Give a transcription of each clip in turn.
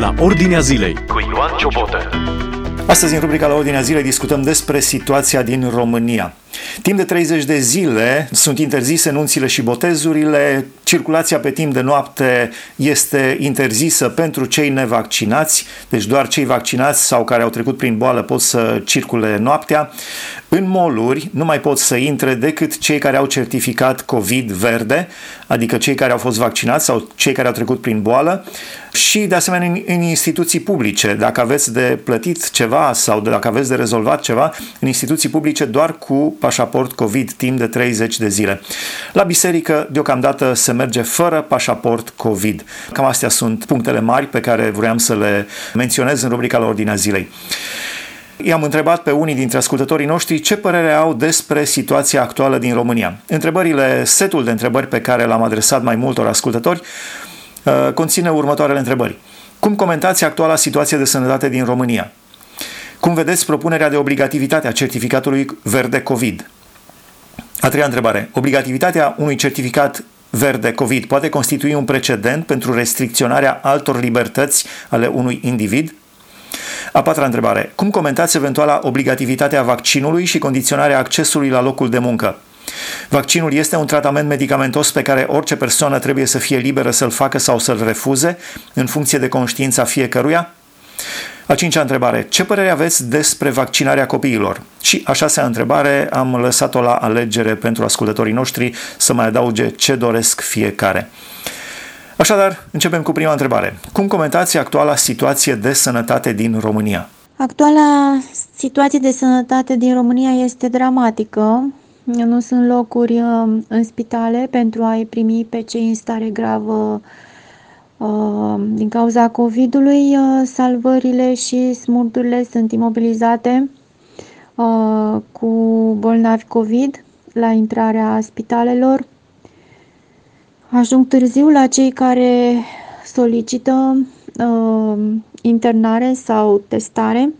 la Ordinea Zilei cu Ioan Ciobotă. Astăzi, în rubrica la Ordinea Zilei, discutăm despre situația din România. Timp de 30 de zile sunt interzise nunțile și botezurile, circulația pe timp de noapte este interzisă pentru cei nevaccinați, deci doar cei vaccinați sau care au trecut prin boală pot să circule noaptea. În moluri nu mai pot să intre decât cei care au certificat COVID verde, adică cei care au fost vaccinați sau cei care au trecut prin boală și de asemenea în, în instituții publice. Dacă aveți de plătit ceva sau dacă aveți de rezolvat ceva, în instituții publice doar cu pașaport COVID timp de 30 de zile. La biserică deocamdată se merge fără pașaport COVID. Cam astea sunt punctele mari pe care vreau să le menționez în rubrica la ordinea zilei. I-am întrebat pe unii dintre ascultătorii noștri ce părere au despre situația actuală din România. Întrebările, setul de întrebări pe care l-am adresat mai multor ascultători, uh, conține următoarele întrebări. Cum comentați actuala situație de sănătate din România? Cum vedeți propunerea de obligativitate a certificatului verde COVID? A treia întrebare. Obligativitatea unui certificat verde COVID poate constitui un precedent pentru restricționarea altor libertăți ale unui individ? A patra întrebare. Cum comentați eventuala obligativitatea vaccinului și condiționarea accesului la locul de muncă? Vaccinul este un tratament medicamentos pe care orice persoană trebuie să fie liberă să-l facă sau să-l refuze, în funcție de conștiința fiecăruia? A cincea întrebare. Ce părere aveți despre vaccinarea copiilor? Și a șasea întrebare am lăsat-o la alegere pentru ascultătorii noștri să mai adauge ce doresc fiecare. Așadar, începem cu prima întrebare. Cum comentați actuala situație de sănătate din România? Actuala situație de sănătate din România este dramatică. Nu sunt locuri uh, în spitale pentru a-i primi pe cei în stare gravă uh, din cauza COVID-ului. Uh, salvările și smurturile sunt imobilizate cu bolnavi COVID la intrarea spitalelor ajung târziu la cei care solicită uh, internare sau testare.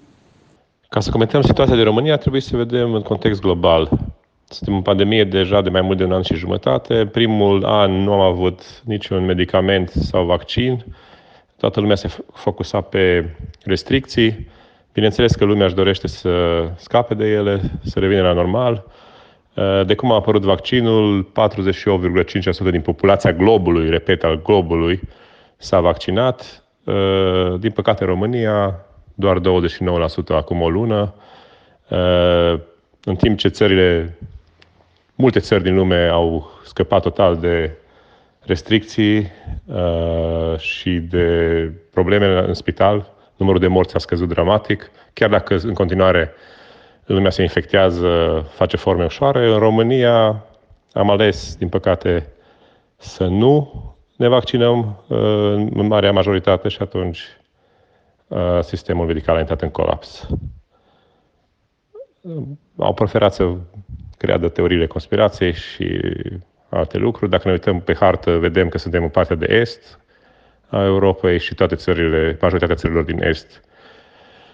Ca să comentăm situația de România, trebuie să vedem în context global. Suntem în pandemie deja de mai mult de un an și jumătate. Primul an nu am avut niciun medicament sau vaccin. Toată lumea se focusa pe restricții. Bineînțeles că lumea își dorește să scape de ele, să revină la normal. Eh, de cum a apărut vaccinul, 48,5% din populația globului, repet, al globului, s-a vaccinat. Eh, din păcate, în România, doar 29% acum o lună, eh, în timp ce țările, multe țări din lume au scăpat total de restricții și de probleme în spital, numărul de morți a scăzut dramatic, chiar dacă în continuare lumea se infectează, face forme ușoare. În România am ales, din păcate, să nu ne vaccinăm uh, în marea majoritate și atunci uh, sistemul medical a intrat în colaps. Au preferat să creadă teoriile conspirației și alte lucruri. Dacă ne uităm pe hartă, vedem că suntem în partea de est a Europei și toate țările, majoritatea țărilor din est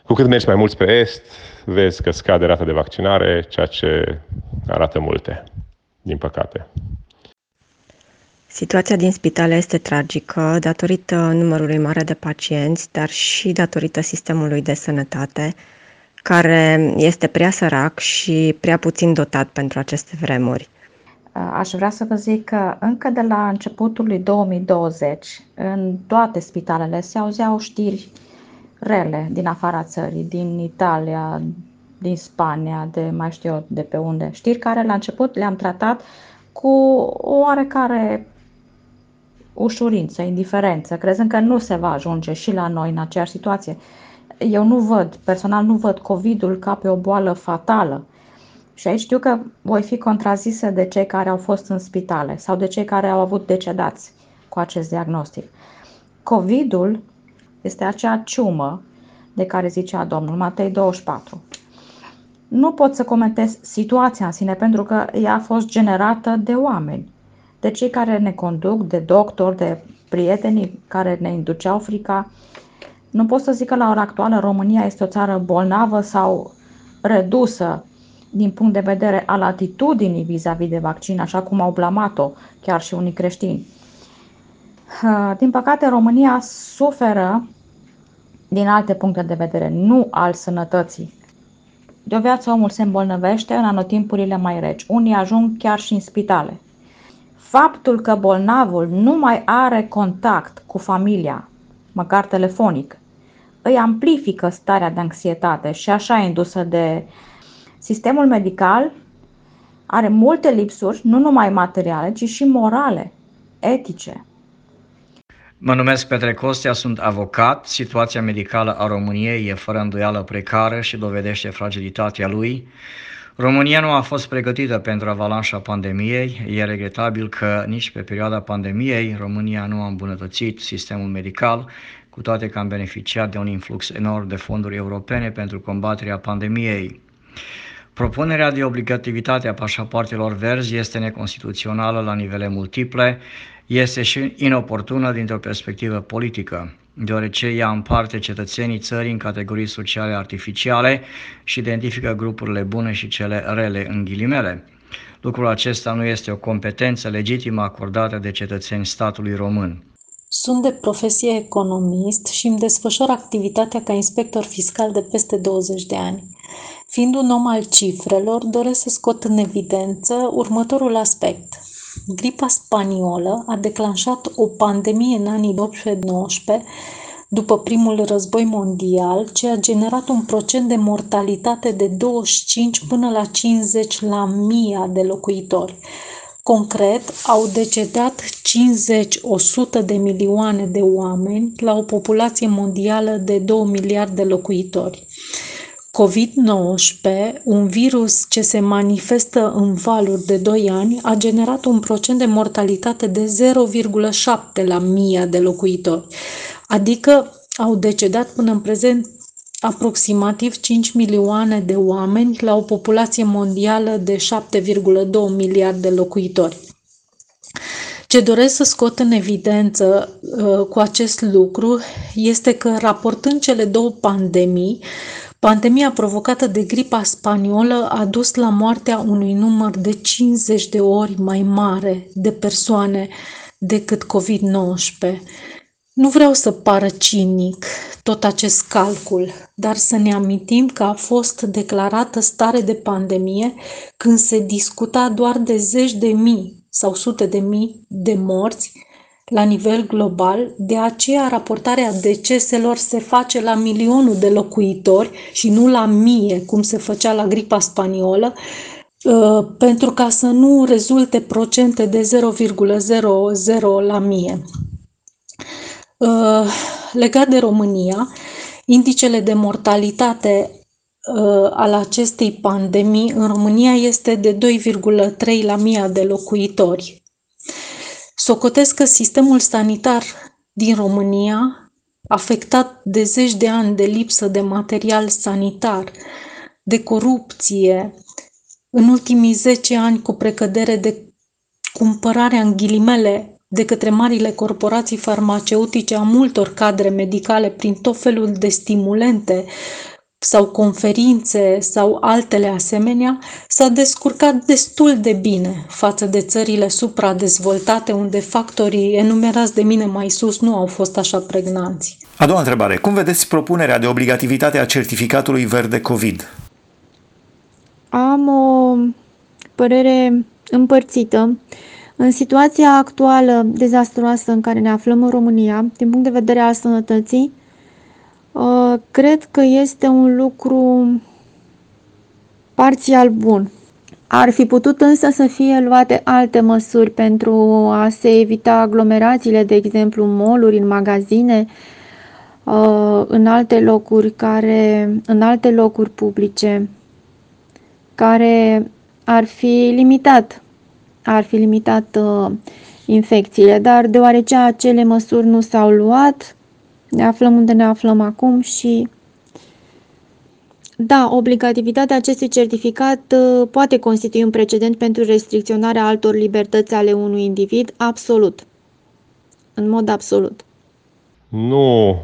cu cât mergi mai mult spre est, vezi că scade rata de vaccinare, ceea ce arată multe, din păcate. Situația din spitale este tragică datorită numărului mare de pacienți, dar și datorită sistemului de sănătate, care este prea sărac și prea puțin dotat pentru aceste vremuri. Aș vrea să vă zic că încă de la începutul lui 2020, în toate spitalele se auzeau știri rele din afara țării, din Italia, din Spania, de mai știu eu de pe unde. Știri care la început le-am tratat cu o oarecare ușurință, indiferență, crezând că nu se va ajunge și la noi în aceeași situație. Eu nu văd, personal nu văd COVID-ul ca pe o boală fatală. Și aici știu că voi fi contrazisă de cei care au fost în spitale sau de cei care au avut decedați cu acest diagnostic. COVID-ul este acea ciumă de care zicea Domnul Matei 24. Nu pot să comentez situația în sine pentru că ea a fost generată de oameni, de cei care ne conduc, de doctori, de prietenii care ne induceau frica. Nu pot să zic că la ora actuală România este o țară bolnavă sau redusă din punct de vedere al atitudinii vis-a-vis de vaccin, așa cum au blamat-o chiar și unii creștini. Din păcate, România suferă din alte puncte de vedere, nu al sănătății. De o viață omul se îmbolnăvește în anotimpurile mai reci. Unii ajung chiar și în spitale. Faptul că bolnavul nu mai are contact cu familia, măcar telefonic, îi amplifică starea de anxietate și așa indusă de sistemul medical are multe lipsuri, nu numai materiale, ci și morale, etice. Mă numesc Petre Costea, sunt avocat. Situația medicală a României e fără îndoială precară și dovedește fragilitatea lui. România nu a fost pregătită pentru avalanșa pandemiei. E regretabil că nici pe perioada pandemiei România nu a îmbunătățit sistemul medical, cu toate că am beneficiat de un influx enorm de fonduri europene pentru combaterea pandemiei. Propunerea de obligativitate a pașapoartelor verzi este neconstituțională la nivele multiple, este și inoportună dintr-o perspectivă politică, deoarece ea împarte cetățenii țării în categorii sociale artificiale și identifică grupurile bune și cele rele în ghilimele. Lucrul acesta nu este o competență legitimă acordată de cetățeni statului român. Sunt de profesie economist și îmi desfășor activitatea ca inspector fiscal de peste 20 de ani. Fiind un om al cifrelor, doresc să scot în evidență următorul aspect. Gripa spaniolă a declanșat o pandemie în anii 18-19 după primul război mondial, ce a generat un procent de mortalitate de 25 până la 50 la mii de locuitori. Concret, au decedat 50-100 de milioane de oameni la o populație mondială de 2 miliarde de locuitori. COVID-19, un virus ce se manifestă în valuri de 2 ani, a generat un procent de mortalitate de 0,7 la mii de locuitori, adică au decedat până în prezent aproximativ 5 milioane de oameni la o populație mondială de 7,2 miliarde de locuitori. Ce doresc să scot în evidență uh, cu acest lucru este că, raportând cele două pandemii, pandemia provocată de gripa spaniolă a dus la moartea unui număr de 50 de ori mai mare de persoane decât COVID-19. Nu vreau să pară cinic tot acest calcul, dar să ne amintim că a fost declarată stare de pandemie când se discuta doar de zeci de mii sau sute de mii de morți la nivel global, de aceea raportarea deceselor se face la milionul de locuitori și nu la mie, cum se făcea la gripa spaniolă, uh, pentru ca să nu rezulte procente de 0,00 la mie. Uh, legat de România, indicele de mortalitate uh, al acestei pandemii în România este de 2,3 la mii de locuitori. Socotesc că sistemul sanitar din România, afectat de zeci de ani de lipsă de material sanitar, de corupție, în ultimii 10 ani cu precădere de cumpărarea în ghilimele de către marile corporații farmaceutice a multor cadre medicale prin tot felul de stimulente sau conferințe sau altele asemenea, s-a descurcat destul de bine față de țările supradezvoltate unde factorii enumerați de mine mai sus nu au fost așa pregnanți. A doua întrebare. Cum vedeți propunerea de obligativitate a certificatului verde COVID? Am o părere împărțită. În situația actuală dezastruoasă în care ne aflăm în România, din punct de vedere al sănătății, uh, cred că este un lucru parțial bun. Ar fi putut însă să fie luate alte măsuri pentru a se evita aglomerațiile, de exemplu, în moluri, în magazine, uh, în alte locuri care, în alte locuri publice, care ar fi limitat ar fi limitat uh, infecțiile, dar deoarece acele măsuri nu s-au luat, ne aflăm unde ne aflăm acum și da, obligativitatea acestui certificat uh, poate constitui un precedent pentru restricționarea altor libertăți ale unui individ, absolut. În mod absolut. Nu.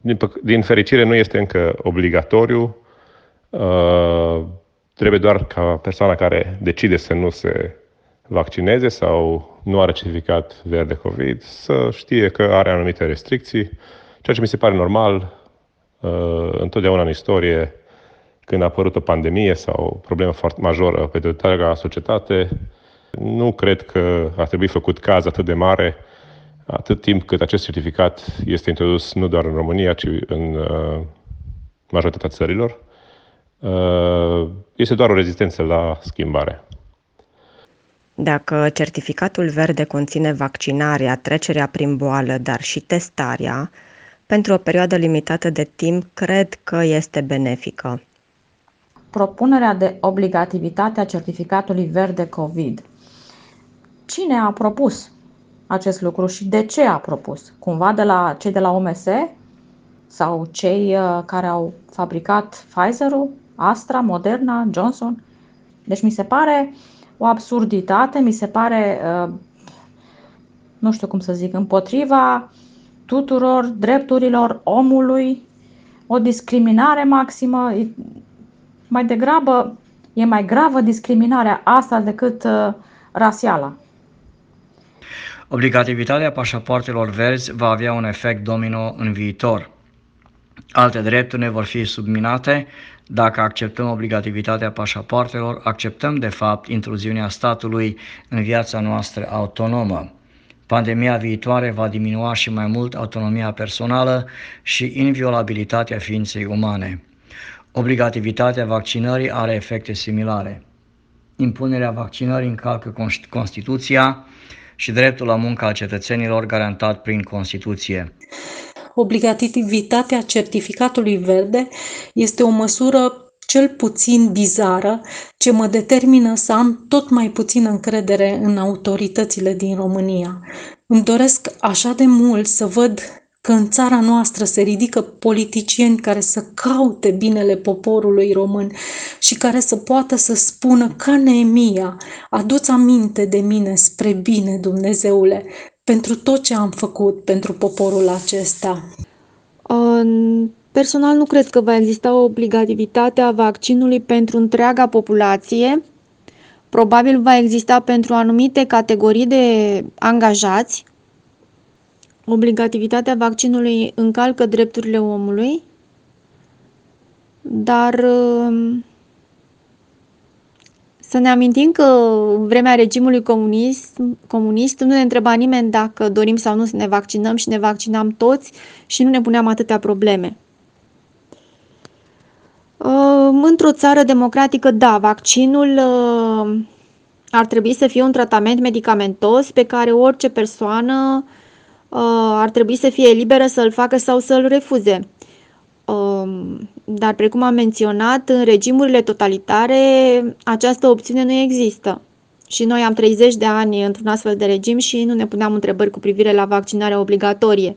Din, din fericire nu este încă obligatoriu. Uh, Trebuie doar ca persoana care decide să nu se vaccineze sau nu are certificat verde COVID să știe că are anumite restricții. ceea ce mi se pare normal. Întotdeauna în istorie, când a apărut o pandemie sau o problemă foarte majoră pe întreaga societate, nu cred că ar trebui făcut caz atât de mare atât timp cât acest certificat este introdus nu doar în România, ci în uh, majoritatea țărilor. Uh, este doar o rezistență la schimbare. Dacă certificatul verde conține vaccinarea, trecerea prin boală, dar și testarea, pentru o perioadă limitată de timp, cred că este benefică. Propunerea de obligativitate a certificatului verde COVID. Cine a propus acest lucru și de ce a propus? Cumva de la cei de la OMS sau cei uh, care au fabricat Pfizer-ul, Astra, Moderna, Johnson? Deci mi se pare o absurditate, mi se pare, uh, nu știu cum să zic, împotriva tuturor drepturilor omului, o discriminare maximă. Mai degrabă, e mai gravă discriminarea asta decât uh, rasiala. Obligativitatea pașapoartelor verzi va avea un efect domino în viitor. Alte drepturi ne vor fi subminate. Dacă acceptăm obligativitatea pașapoartelor, acceptăm de fapt intruziunea statului în viața noastră autonomă. Pandemia viitoare va diminua și mai mult autonomia personală și inviolabilitatea ființei umane. Obligativitatea vaccinării are efecte similare. Impunerea vaccinării încalcă Constituția, și dreptul la muncă al cetățenilor garantat prin Constituție. Obligativitatea certificatului verde este o măsură cel puțin bizară, ce mă determină să am tot mai puțină încredere în autoritățile din România. Îmi doresc așa de mult să văd că în țara noastră se ridică politicieni care să caute binele poporului român și care să poată să spună ca Neemia, aduți aminte de mine spre bine, Dumnezeule, pentru tot ce am făcut pentru poporul acesta. Personal nu cred că va exista o obligativitate a vaccinului pentru întreaga populație. Probabil va exista pentru anumite categorii de angajați, Obligativitatea vaccinului încalcă drepturile omului, dar um, să ne amintim că în vremea regimului comunist, comunist nu ne întreba nimeni dacă dorim sau nu să ne vaccinăm și ne vaccinam toți și nu ne puneam atâtea probleme. Um, într-o țară democratică, da, vaccinul um, ar trebui să fie un tratament medicamentos pe care orice persoană Uh, ar trebui să fie liberă să-l facă sau să-l refuze. Um, dar, precum am menționat, în regimurile totalitare această opțiune nu există. Și noi am 30 de ani într-un astfel de regim și nu ne puneam întrebări cu privire la vaccinarea obligatorie.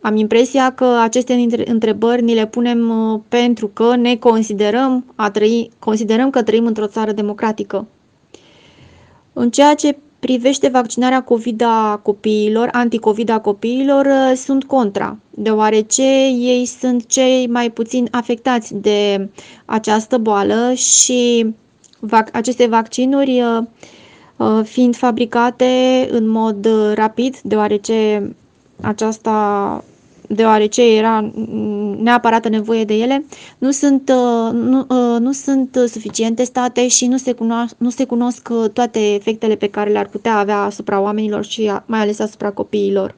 Am impresia că aceste întrebări ni le punem uh, pentru că ne considerăm, a trăi, considerăm că trăim într-o țară democratică. În ceea ce privește vaccinarea COVID a copiilor, anticovid a copiilor, uh, sunt contra, deoarece ei sunt cei mai puțin afectați de această boală și vac- aceste vaccinuri uh, uh, fiind fabricate în mod rapid, deoarece aceasta deoarece era neapărat nevoie de ele, nu sunt, uh, nu, uh, nu sunt suficient testate și nu se, cunoaș, nu se cunosc uh, toate efectele pe care le-ar putea avea asupra oamenilor și mai ales asupra copiilor.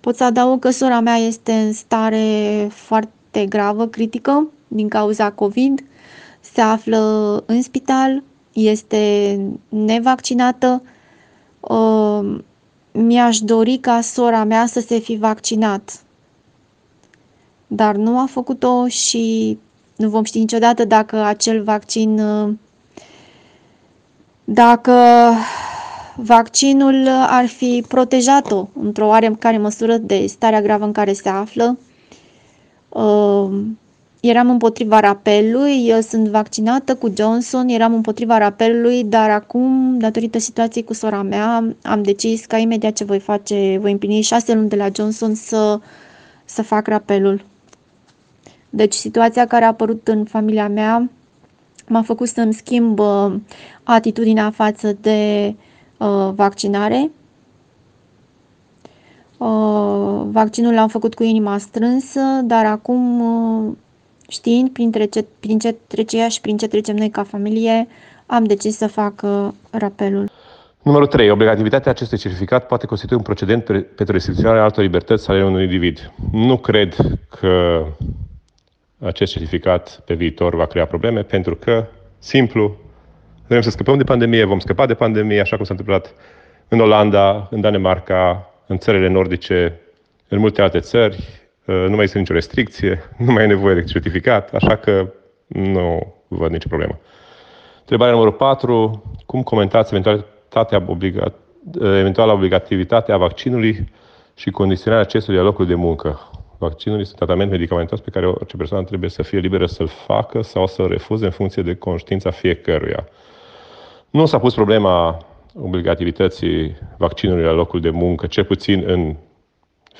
Pot să adaug că sora mea este în stare foarte gravă, critică, din cauza COVID, se află în spital, este nevaccinată, mi-aș dori ca sora mea să se fi vaccinat, dar nu a făcut-o și nu vom ști niciodată dacă acel vaccin, dacă vaccinul ar fi protejat-o într-o oarecare măsură de starea gravă în care se află. Eram împotriva rapelului, eu sunt vaccinată cu Johnson, eram împotriva rapelului, dar acum, datorită situației cu sora mea, am decis ca imediat ce voi face, voi împlini șase luni de la Johnson să, să fac rapelul. Deci situația care a apărut în familia mea m-a făcut să-mi schimb uh, atitudinea față de uh, vaccinare. Uh, vaccinul l-am făcut cu inima strânsă, dar acum, știind printre ce, prin ce trece ea și prin ce trecem noi ca familie, am decis să fac rapelul. Numărul 3. Obligativitatea acestui certificat poate constitui un procedent pentru restricționarea altor libertăți ale unui individ. Nu cred că acest certificat pe viitor va crea probleme, pentru că, simplu, vrem să scăpăm de pandemie, vom scăpa de pandemie, așa cum s-a întâmplat în Olanda, în Danemarca, în țările nordice, în multe alte țări. Uh, nu mai este nicio restricție, nu mai e nevoie de certificat, așa că nu văd nicio problemă. Întrebarea numărul 4. Cum comentați eventualitatea obligat, eventuala obligativitate a vaccinului și condiționarea accesului la locul de muncă? Vaccinul este un tratament medicamentos pe care orice persoană trebuie să fie liberă să-l facă sau să-l refuze în funcție de conștiința fiecăruia. Nu s-a pus problema obligativității vaccinului la locul de muncă, cel puțin în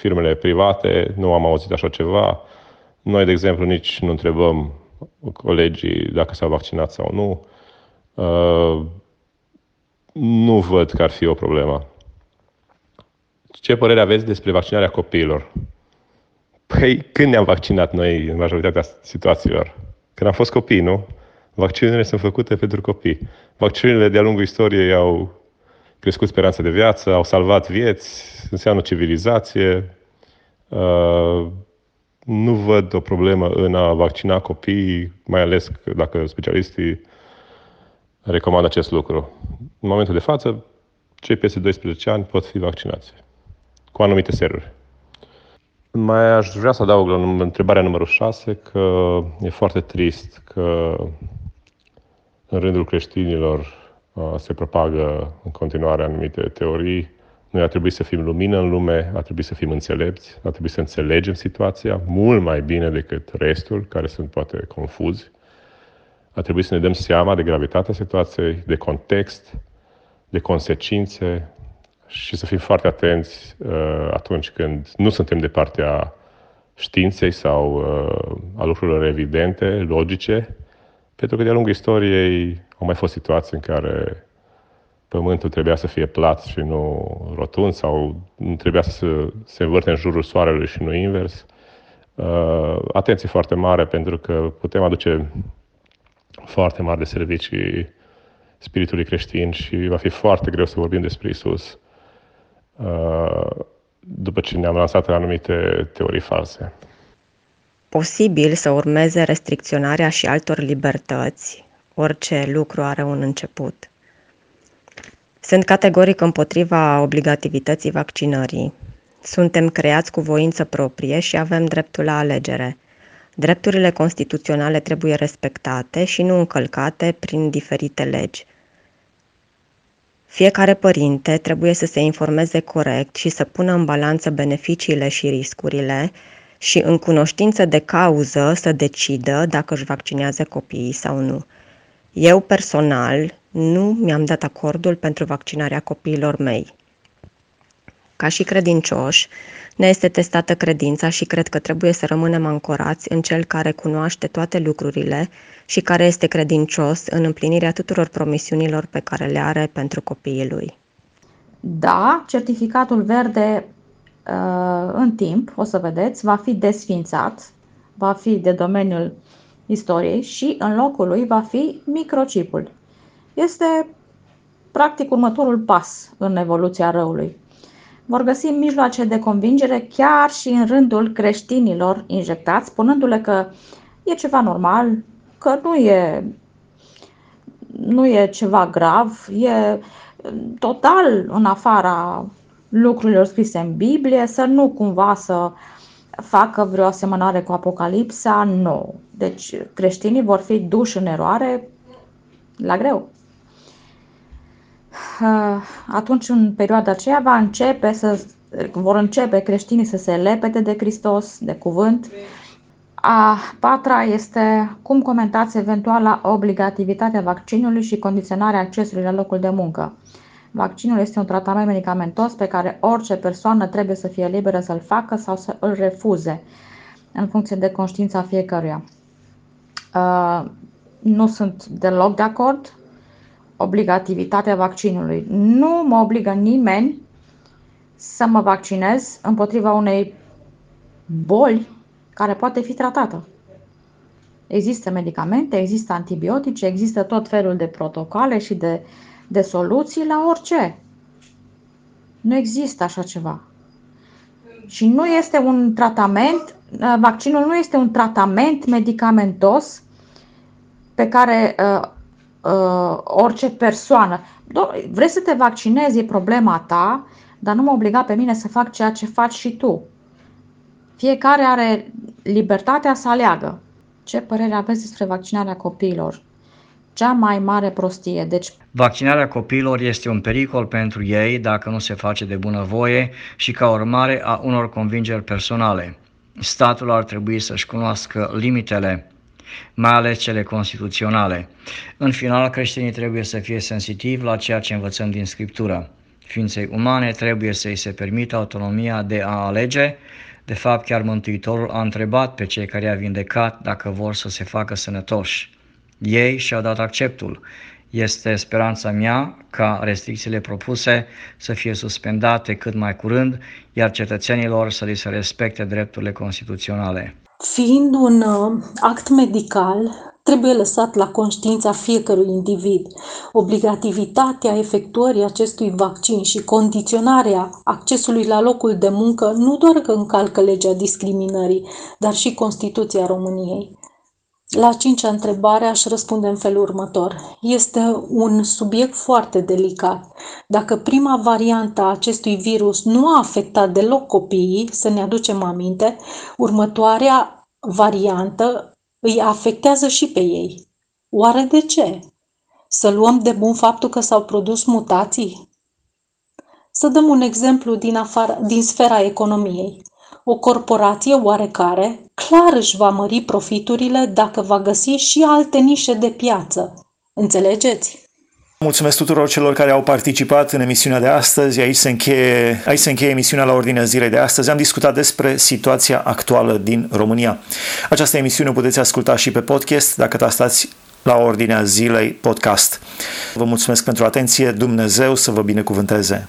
firmele private, nu am auzit așa ceva. Noi, de exemplu, nici nu întrebăm colegii dacă s-au vaccinat sau nu. Uh, nu văd că ar fi o problemă. Ce părere aveți despre vaccinarea copiilor? Păi, când ne-am vaccinat noi în majoritatea situațiilor? Când am fost copii, nu? Vaccinurile sunt făcute pentru copii. Vaccinurile de-a lungul istoriei au crescut speranța de viață, au salvat vieți, înseamnă civilizație. Uh, nu văd o problemă în a vaccina copiii, mai ales dacă specialistii recomandă acest lucru. În momentul de față, cei peste 12 ani pot fi vaccinați cu anumite seruri. Mai aș vrea să adaug la întrebarea numărul 6 că e foarte trist că în rândul creștinilor se propagă în continuare anumite teorii. Noi ar trebui să fim lumină în lume, ar trebui să fim înțelepți, ar trebui să înțelegem situația mult mai bine decât restul, care sunt poate confuzi. Ar trebui să ne dăm seama de gravitatea situației, de context, de consecințe și să fim foarte atenți uh, atunci când nu suntem de partea științei sau uh, a lucrurilor evidente, logice, pentru că de-a lungul istoriei au mai fost situații în care pământul trebuia să fie plat și nu rotund sau nu trebuia să se învârte în jurul soarelui și nu invers. Uh, atenție foarte mare pentru că putem aduce foarte mari de servicii spiritului creștin și va fi foarte greu să vorbim despre Isus uh, după ce ne-am lansat în anumite teorii false. Posibil să urmeze restricționarea și altor libertăți, orice lucru are un început. Sunt categoric împotriva obligativității vaccinării. Suntem creați cu voință proprie și avem dreptul la alegere. Drepturile constituționale trebuie respectate și nu încălcate prin diferite legi. Fiecare părinte trebuie să se informeze corect și să pună în balanță beneficiile și riscurile și în cunoștință de cauză să decidă dacă își vaccinează copiii sau nu. Eu personal nu mi-am dat acordul pentru vaccinarea copiilor mei. Ca și credincioși, ne este testată credința și cred că trebuie să rămânem ancorați în cel care cunoaște toate lucrurile și care este credincios în împlinirea tuturor promisiunilor pe care le are pentru copiii lui. Da, certificatul verde uh, în timp, o să vedeți, va fi desfințat, va fi de domeniul istoriei și în locul lui va fi microchipul. Este practic următorul pas în evoluția răului vor găsi mijloace de convingere chiar și în rândul creștinilor injectați, spunându-le că e ceva normal, că nu e, nu e ceva grav, e total în afara lucrurilor scrise în Biblie, să nu cumva să facă vreo asemănare cu Apocalipsa, nu. Deci creștinii vor fi duși în eroare la greu. Uh, atunci în perioada aceea va începe să, vor începe creștinii să se lepete de Hristos, de cuvânt. A patra este cum comentați eventuala obligativitatea vaccinului și condiționarea accesului la locul de muncă. Vaccinul este un tratament medicamentos pe care orice persoană trebuie să fie liberă să-l facă sau să îl refuze, în funcție de conștiința fiecăruia. Uh, nu sunt deloc de acord obligativitatea vaccinului. Nu mă obligă nimeni să mă vaccinez împotriva unei boli care poate fi tratată. Există medicamente, există antibiotice, există tot felul de protocoale și de, de soluții la orice. Nu există așa ceva. Și nu este un tratament, vaccinul nu este un tratament medicamentos pe care uh, uh, orice persoană. Vrei să te vaccinezi, e problema ta, dar nu mă obliga pe mine să fac ceea ce faci și tu. Fiecare are libertatea să aleagă. Ce părere aveți despre vaccinarea copiilor? Cea mai mare prostie. Deci... Vaccinarea copiilor este un pericol pentru ei dacă nu se face de bunăvoie și ca urmare a unor convingeri personale. Statul ar trebui să-și cunoască limitele, mai ales cele constituționale. În final, creștinii trebuie să fie sensitivi la ceea ce învățăm din Scriptură. Ființei umane trebuie să-i se permită autonomia de a alege de fapt, chiar Mântuitorul a întrebat pe cei care i-a vindecat dacă vor să se facă sănătoși. Ei și-au dat acceptul. Este speranța mea ca restricțiile propuse să fie suspendate cât mai curând, iar cetățenilor să li se respecte drepturile constituționale. Fiind un uh, act medical, trebuie lăsat la conștiința fiecărui individ. Obligativitatea efectuării acestui vaccin și condiționarea accesului la locul de muncă nu doar că încalcă legea discriminării, dar și Constituția României. La cincea întrebare aș răspunde în felul următor. Este un subiect foarte delicat. Dacă prima variantă a acestui virus nu a afectat deloc copiii, să ne aducem aminte, următoarea variantă îi afectează și pe ei. Oare de ce? Să luăm de bun faptul că s-au produs mutații? Să dăm un exemplu din, afară, din sfera economiei. O corporație oarecare clar își va mări profiturile dacă va găsi și alte nișe de piață. Înțelegeți? Mulțumesc tuturor celor care au participat în emisiunea de astăzi. Aici se încheie, aici se încheie emisiunea la ordinea zilei de astăzi. Am discutat despre situația actuală din România. Această emisiune o puteți asculta și pe podcast dacă tastați la ordinea zilei podcast. Vă mulțumesc pentru atenție. Dumnezeu să vă binecuvânteze.